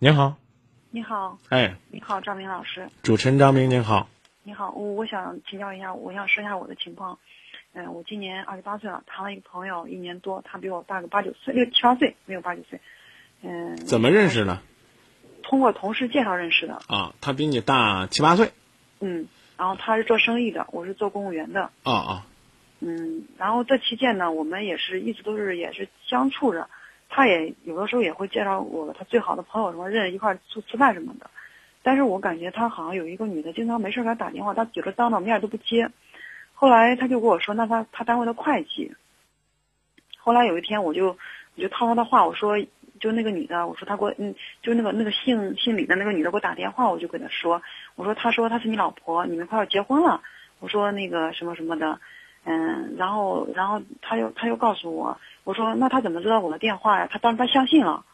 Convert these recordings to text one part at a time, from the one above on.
您好，你好，哎，你好，张明老师，主持人张明您好，你好，我我想请教一下，我想说一下我的情况。嗯、我今年二十八岁了，谈了一个朋友，一年多，他比我大个八九岁，六七八岁，没有八九岁。嗯，怎么认识的？通过同事介绍认识的。啊，他比你大七八岁，嗯，然后他是做生意的，我是做公务员的。啊啊，嗯，然后这期间呢，我们也是一直都是也是相处着，他也有的时候也会介绍我他最好的朋友什么认识一块儿出吃饭什么的，但是我感觉他好像有一个女的经常没事给他打电话，他有的当着面都不接，后来他就跟我说，那他他单位的会计，后来有一天我就我就套他的话，我说就那个女的，我说他给我嗯，就那个那个姓姓李的那个女的给我打电话，我就跟她说，我说她说她是你老婆，你们快要结婚了，我说那个什么什么的。嗯，然后，然后他又他又告诉我，我说那他怎么知道我的电话呀？他当时他相信了，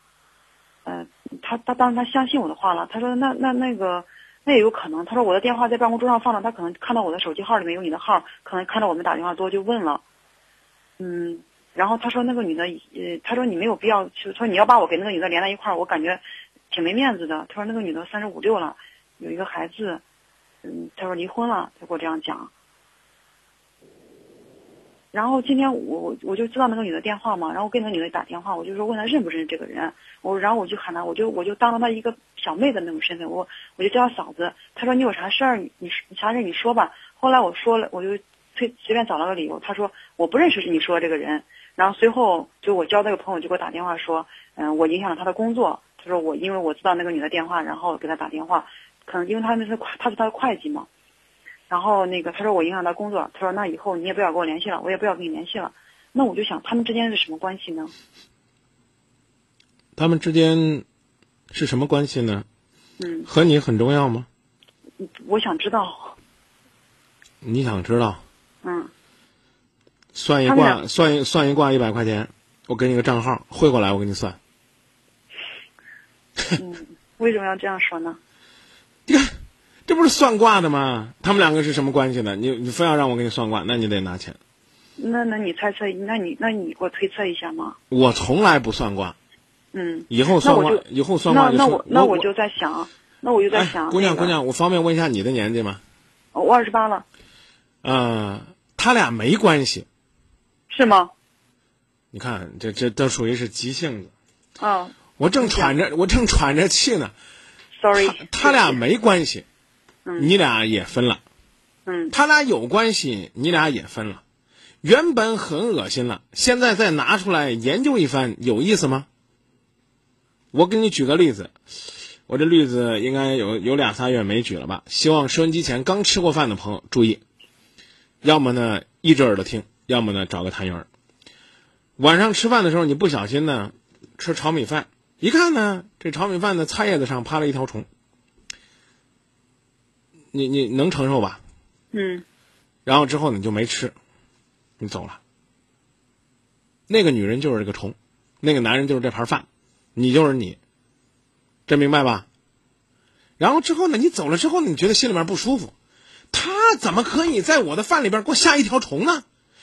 嗯、他他当时他相信我的话了。他说那那那个那也有可能。他说我的电话在办公桌上放着，他可能看到我的手机号里面有你的号，可能看到我们打电话多就问了。嗯，然后他说那个女的，呃，他说你没有必要，就说你要把我给那个女的连在一块儿，我感觉挺没面子的。他说那个女的三十五六了，有一个孩子，嗯，他说离婚了，他给我这样讲。然后今天我我就知道那个女的电话嘛，然后跟那个女的打电话，我就说问她认不认识这个人，我然后我就喊她，我就我就当了她一个小妹的那种身份，我我就叫她嫂子。她说你有啥事儿，你你啥事你说吧。后来我说了，我就随随便找了个理由，她说我不认识你说的这个人。然后随后就我交那个朋友就给我打电话说，嗯，我影响了他的工作。他说我因为我知道那个女的电话，然后给他打电话，可能因为他那是会他是他的会计嘛。然后那个他说我影响他工作，他说那以后你也不要跟我联系了，我也不要跟你联系了。那我就想他们之间是什么关系呢？他们之间是什么关系呢？嗯，和你很重要吗？我想知道。你想知道？嗯，算一卦，算一算一卦一百块钱，我给你个账号汇过来，我给你算。嗯，为什么要这样说呢？这不是算卦的吗？他们两个是什么关系呢？你你非要让我给你算卦，那你得拿钱。那那你猜测，那你那你给我推测一下吗？我从来不算卦，嗯，以后算卦以后算卦就那那我那我就在想，那我就在哎想，，那个姑娘姑，娘，我方便问一下你的年纪吗？我二十八了，呃，他俩没关系。是吗？你看，这这都属于是急性子。哦我正喘着，我正喘着气呢。，sorry，他他俩没关系，嗯你俩也分了。嗯他俩有关系，你俩也分了。原本很恶心了，现在再拿出来研究一番，有意思吗？我给你举个例子，我这例子应该有有俩仨月没举了吧？希望收音机前刚吃过饭的朋友注意，要么呢一只耳朵听，要么呢找个痰盂儿。晚上吃饭的时候，你不小心呢吃炒米饭，一看呢这炒米饭的菜叶子上趴了一条虫，你你能承受吧？嗯然后之后你就没吃，你走了。那个女人就是这个虫，那个男人就是这盘饭，你就是你，这明白吧？然后之后呢，你走了之后呢，你觉得心里面不舒服，他怎么可以在我的饭里边给我下一条虫呢？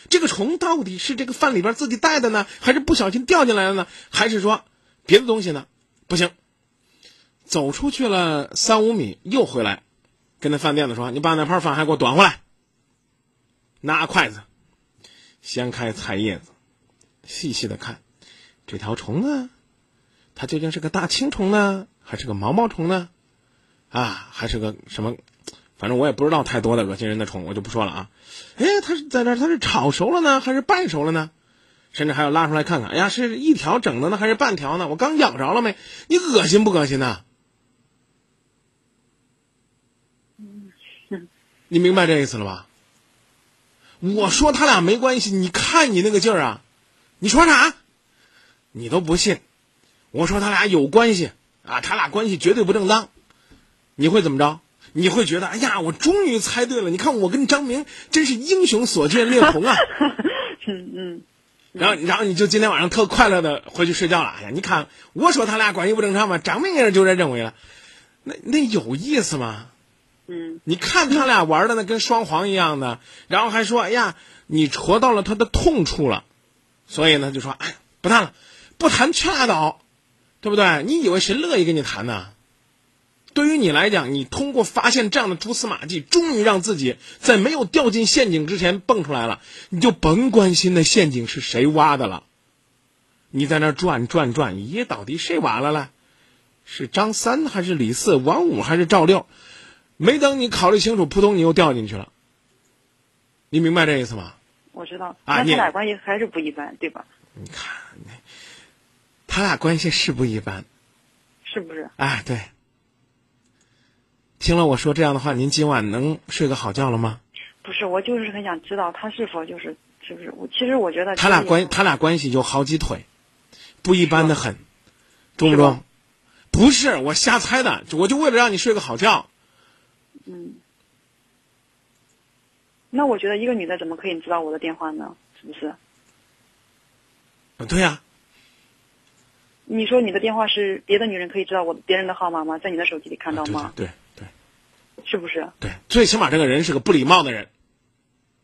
这个虫到底是这个饭里边自己带的呢，还是不小心掉进来的呢？还是说别的东西呢？不行，走出去了三五米又回来，跟那饭店的说：“你把那盘饭还给我端回来。”拿筷子掀开菜叶子，细细的看，这条虫呢，它究竟是个大青虫呢，还是个毛毛虫呢？啊，还是个什么？反正我也不知道太多的恶心人的虫，我就不说了啊。哎，它是在这，它是炒熟了呢，还是半熟了呢？甚至还要拉出来看看，哎呀，是一条整的呢，还是半条呢？我刚咬着了没？你恶心不恶心呢？你明白这意思了吧？我说他俩没关系，你看你那个劲儿啊！你说啥？你都不信。我说他俩有关系啊，他俩关系绝对不正当。你会怎么着？你会觉得，哎呀，我终于猜对了！你看我跟张明真是英雄所见略同啊！嗯嗯然后，然后你就今天晚上特快乐的回去睡觉了。哎呀，你看我说他俩关系不正常吗？张明也是就这认为了。那那有意思吗？你看他俩玩的那跟双簧一样的，然后还说：“哎呀，你戳到了他的痛处了。”所以呢，就说：“哎，不谈了，不谈全拉倒。”对不对？你以为谁乐意跟你谈呢？对于你来讲，你通过发现这样的蛛丝马迹，终于让自己在没有掉进陷阱之前蹦出来了，你就甭关心那陷阱是谁挖的了。你在那转转转，咦，到底谁挖了嘞？是张三还是李四？王五还是赵六？没等你考虑清楚，扑通你又掉进去了。你明白这意思吗？我知道，啊他俩关系还是不一般，对吧？你看，他俩关系是不一般。是不是？哎，对。听了我说这样的话，您今晚能睡个好觉了吗？不是，我就是很想知道他是否就是是不是？我其实我觉得他俩关他俩关系有好几腿，不一般的很，中不中？不是我瞎猜的，我就为了让你睡个好觉。嗯。那我觉得一个女的怎么可以知道我的电话呢？是不是？啊对呀、你说你的电话是别的女人可以知道我别人的号码吗？在你的手机里看到对吗？对对是不是？对，最起码这个人是个不礼貌的人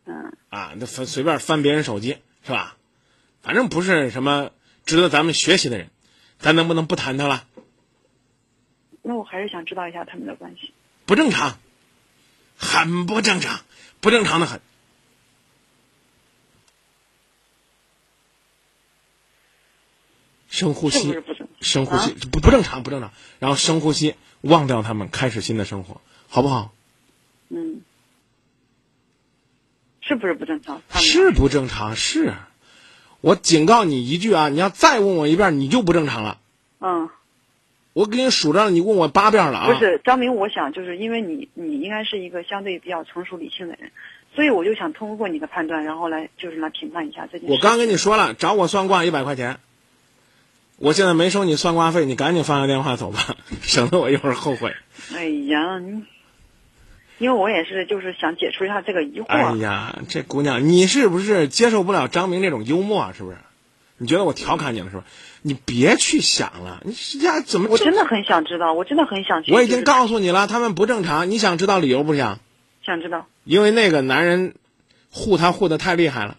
嗯，啊，那翻随便翻别人手机是吧？反正不是什么值得咱们学习的人，咱能不能不谈他了？那我还是想知道一下他们的关系。不正常，很不正常，不正常的很。深呼吸是是，深呼吸啊，不不正常，不正常。然后深呼吸，忘掉他们，开始新的生活，好不好？嗯，是不是不正常？是不正常，是。我警告你一句啊，你要再问我一遍，你就不正常了。嗯，我给你数着了，你问我八遍了啊。不是张明，我想就是因为你你应该是一个相对比较成熟理性的人，所以我就想通过你的判断，然后来就是来评判一下这件事。我刚跟你说了，找我算卦一百块钱。我现在没收你算卦费，你赶紧放下电话走吧，省得我一会儿后悔。哎呀，你因为我也是就是想解除一下这个疑惑。哎呀，这姑娘，你是不是接受不了张明这种幽默啊？是不是？你觉得我调侃你了是吧？你别去想了，你呀怎么？我真的很想知道，我真的很想去。我已经告诉你了，他们不正常。你想知道理由不想？想知道。因为那个男人护他护的太厉害了。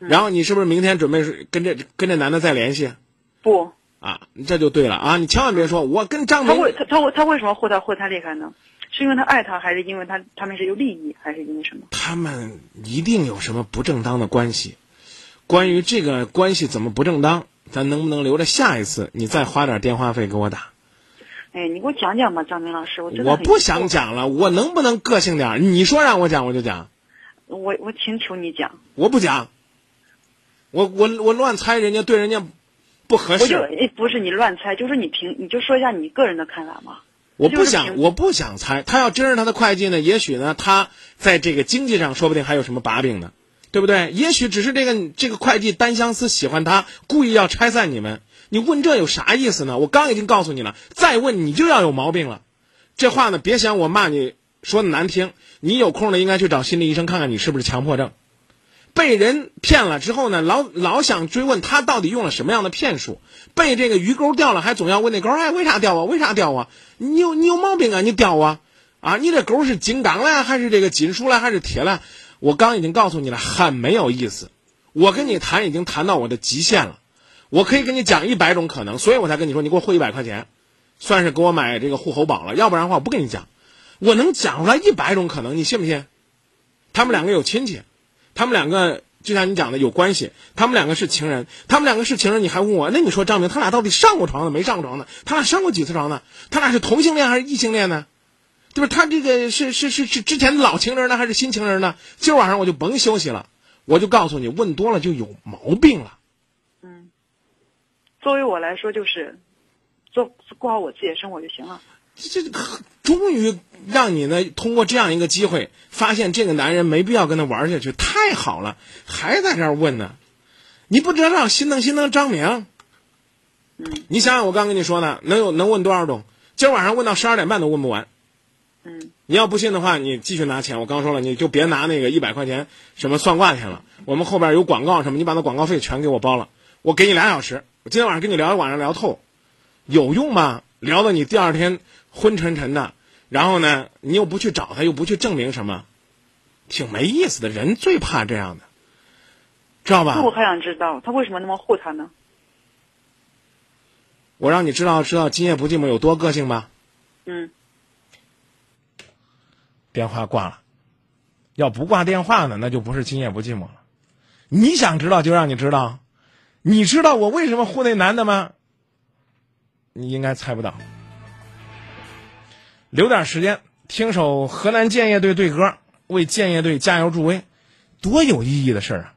嗯然后你是不是明天准备是跟这跟这男的再联系不，啊？这就对了啊！你千万别说我跟张明他为他他为他为什么护他护他厉害呢？是因为他爱他，还是因为他他们是有利益，还是因为什么？他们一定有什么不正当的关系。关于这个关系怎么不正当，咱能不能留着下一次你再花点电话费给我打？哎，你给我讲讲吧，张明老师，我真的很我不想讲了，我能不能个性点儿？你说让我讲我就讲，我我请求你讲，我不讲。我我我乱猜人家对人家不合我就不是你乱猜，就是你评你就说一下你个人的看法嘛。我不想我不想猜。他要真是他的会计呢，也许呢他在这个经济上说不定还有什么把柄呢，对不对？也许只是这个这个会计单相思喜欢他，故意要拆散你们。你问这有啥意思呢？我刚已经告诉你了，再问你就要有毛病了。这话呢，别想我骂你说的难听，你有空呢应该去找心理医生看看你是不是强迫症。被人骗了之后呢，老老想追问他到底用了什么样的骗术，被这个鱼钩钓了，还总要问那钩，哎，为啥钓啊？为啥钓啊？你有你有毛病啊？你钓啊？啊，你这钩是金刚嘞，还是这个金属嘞，还是铁嘞？我刚已经告诉你了，很没有意思。我跟你谈已经谈到我的极限了，我可以跟你讲一百种可能，所以我才跟你说，你给我汇一百块钱，算是给我买这个户口宝了，要不然的话我不跟你讲。我能讲出来一百种可能，你信不信？他们两个有亲戚，他们两个就像你讲的有关系，他们两个是情人，他们两个是情人，你还问我，那你说张明他俩到底上过床呢没上过床呢？他俩上过几次床呢？他俩是同性恋还是异性恋呢？对吧？他这个是是是是之前的老情人呢，还是新情人呢？今儿晚上我就甭休息了，我就告诉你，问多了就有毛病了。嗯，作为我来说，就是做过好我自己的生活就行了。这这终于让你呢通过这样一个机会，发现这个男人没必要跟他玩下去，太好了，还在这儿问呢，你不知道心疼心疼张明？嗯你想想，我刚跟你说的，能有能问多少种？今儿晚上问到十二点半都问不完。嗯你要不信的话，你继续拿钱。我刚说了，你就别拿那个一百块钱什么算卦钱了。我们后边有广告什么，你把那广告费全给我包了。我给你俩小时，我今天晚上跟你聊一晚上聊透，有用吗？聊到你第二天昏沉沉的，然后呢，你又不去找他，又不去证明什么，挺没意思的。人最怕这样的，知道吧那？我还想知道他为什么那么护他呢？我让你知道知道今夜不寂寞有多个性吧。嗯。电话挂了，要不挂电话呢，那就不是今夜不寂寞了。你想知道就让你知道，你知道我为什么护那男的吗？你应该猜不到。留点时间听首河南建业队队歌，为建业队加油助威，多有意义的事儿啊！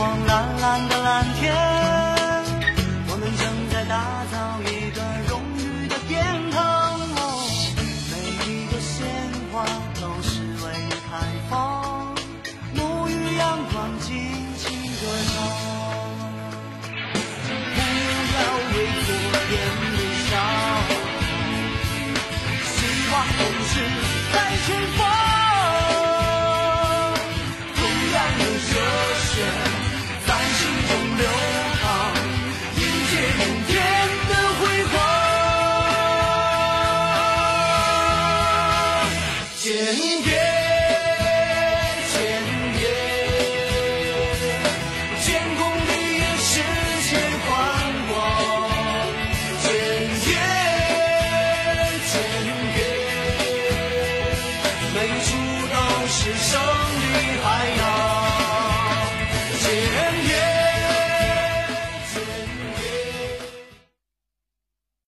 蓝蓝的蓝